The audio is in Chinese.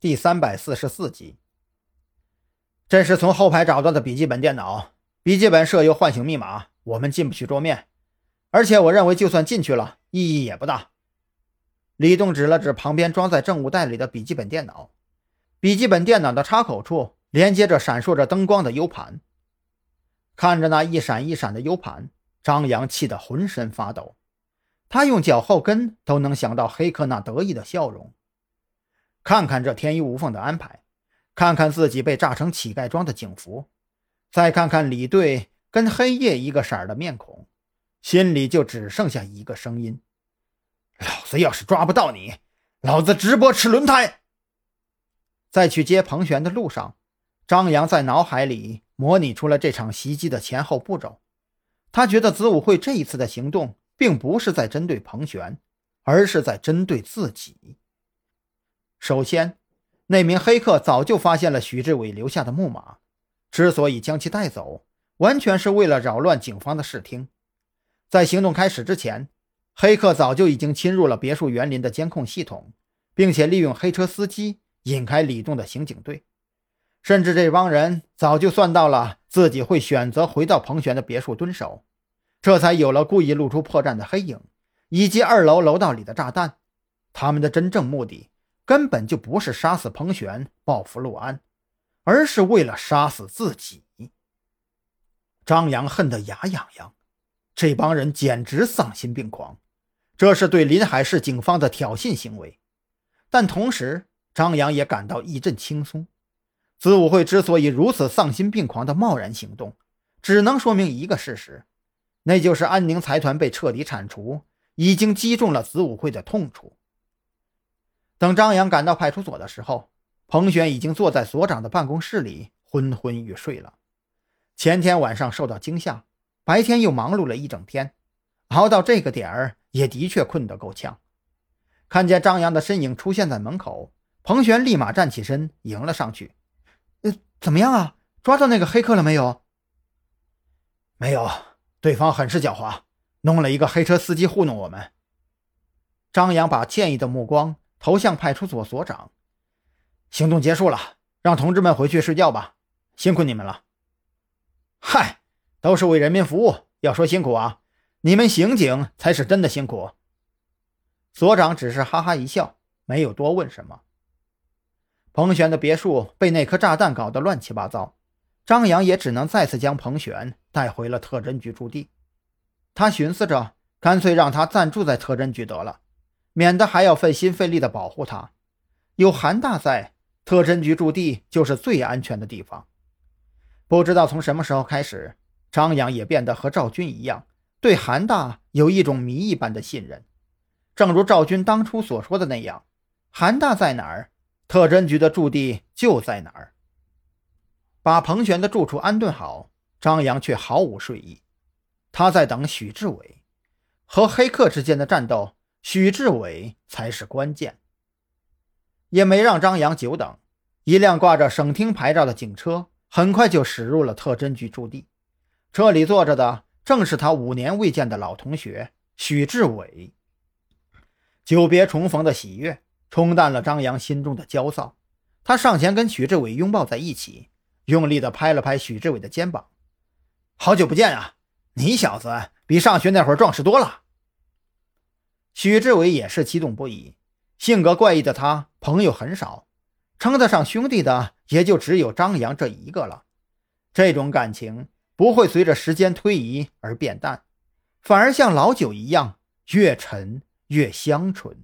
第三百四十四集。这是从后排找到的笔记本电脑，笔记本设有唤醒密码，我们进不去桌面。而且我认为，就算进去了，意义也不大。李栋指了指旁边装在证物袋里的笔记本电脑，笔记本电脑的插口处连接着闪烁着灯光的 U 盘。看着那一闪一闪的 U 盘，张扬气得浑身发抖。他用脚后跟都能想到黑客那得意的笑容。看看这天衣无缝的安排，看看自己被炸成乞丐装的警服，再看看李队跟黑夜一个色儿的面孔，心里就只剩下一个声音：老子要是抓不到你，老子直播吃轮胎。在去接彭璇的路上，张扬在脑海里模拟出了这场袭击的前后步骤。他觉得子午会这一次的行动。并不是在针对彭璇，而是在针对自己。首先，那名黑客早就发现了许志伟留下的木马，之所以将其带走，完全是为了扰乱警方的视听。在行动开始之前，黑客早就已经侵入了别墅园林的监控系统，并且利用黑车司机引开李栋的刑警队。甚至这帮人早就算到了自己会选择回到彭璇的别墅蹲守。这才有了故意露出破绽的黑影，以及二楼楼道里的炸弹。他们的真正目的根本就不是杀死彭璇、报复陆安，而是为了杀死自己。张扬恨得牙痒痒，这帮人简直丧心病狂，这是对临海市警方的挑衅行为。但同时，张扬也感到一阵轻松。子午会之所以如此丧心病狂的贸然行动，只能说明一个事实。那就是安宁财团被彻底铲除，已经击中了子午会的痛处。等张扬赶到派出所的时候，彭璇已经坐在所长的办公室里昏昏欲睡了。前天晚上受到惊吓，白天又忙碌了一整天，熬到这个点儿也的确困得够呛。看见张扬的身影出现在门口，彭璇立马站起身迎了上去：“呃，怎么样啊？抓到那个黑客了没有？”“没有。”对方很是狡猾，弄了一个黑车司机糊弄我们。张扬把歉意的目光投向派出所所长。行动结束了，让同志们回去睡觉吧，辛苦你们了。嗨，都是为人民服务，要说辛苦啊，你们刑警才是真的辛苦。所长只是哈哈一笑，没有多问什么。彭璇的别墅被那颗炸弹搞得乱七八糟。张扬也只能再次将彭璇带回了特侦局驻地。他寻思着，干脆让他暂住在特侦局得了，免得还要费心费力的保护他。有韩大在，特侦局驻地就是最安全的地方。不知道从什么时候开始，张扬也变得和赵军一样，对韩大有一种谜一般的信任。正如赵军当初所说的那样，韩大在哪儿，特侦局的驻地就在哪儿。把彭璇的住处安顿好，张扬却毫无睡意。他在等许志伟和黑客之间的战斗，许志伟才是关键。也没让张扬久等，一辆挂着省厅牌照的警车很快就驶入了特侦局驻地。车里坐着的正是他五年未见的老同学许志伟。久别重逢的喜悦冲淡了张扬心中的焦躁，他上前跟许志伟拥抱在一起。用力地拍了拍许志伟的肩膀，“好久不见啊！你小子比上学那会儿壮实多了。”许志伟也是激动不已。性格怪异的他，朋友很少，称得上兄弟的也就只有张扬这一个了。这种感情不会随着时间推移而变淡，反而像老酒一样，越沉越香醇。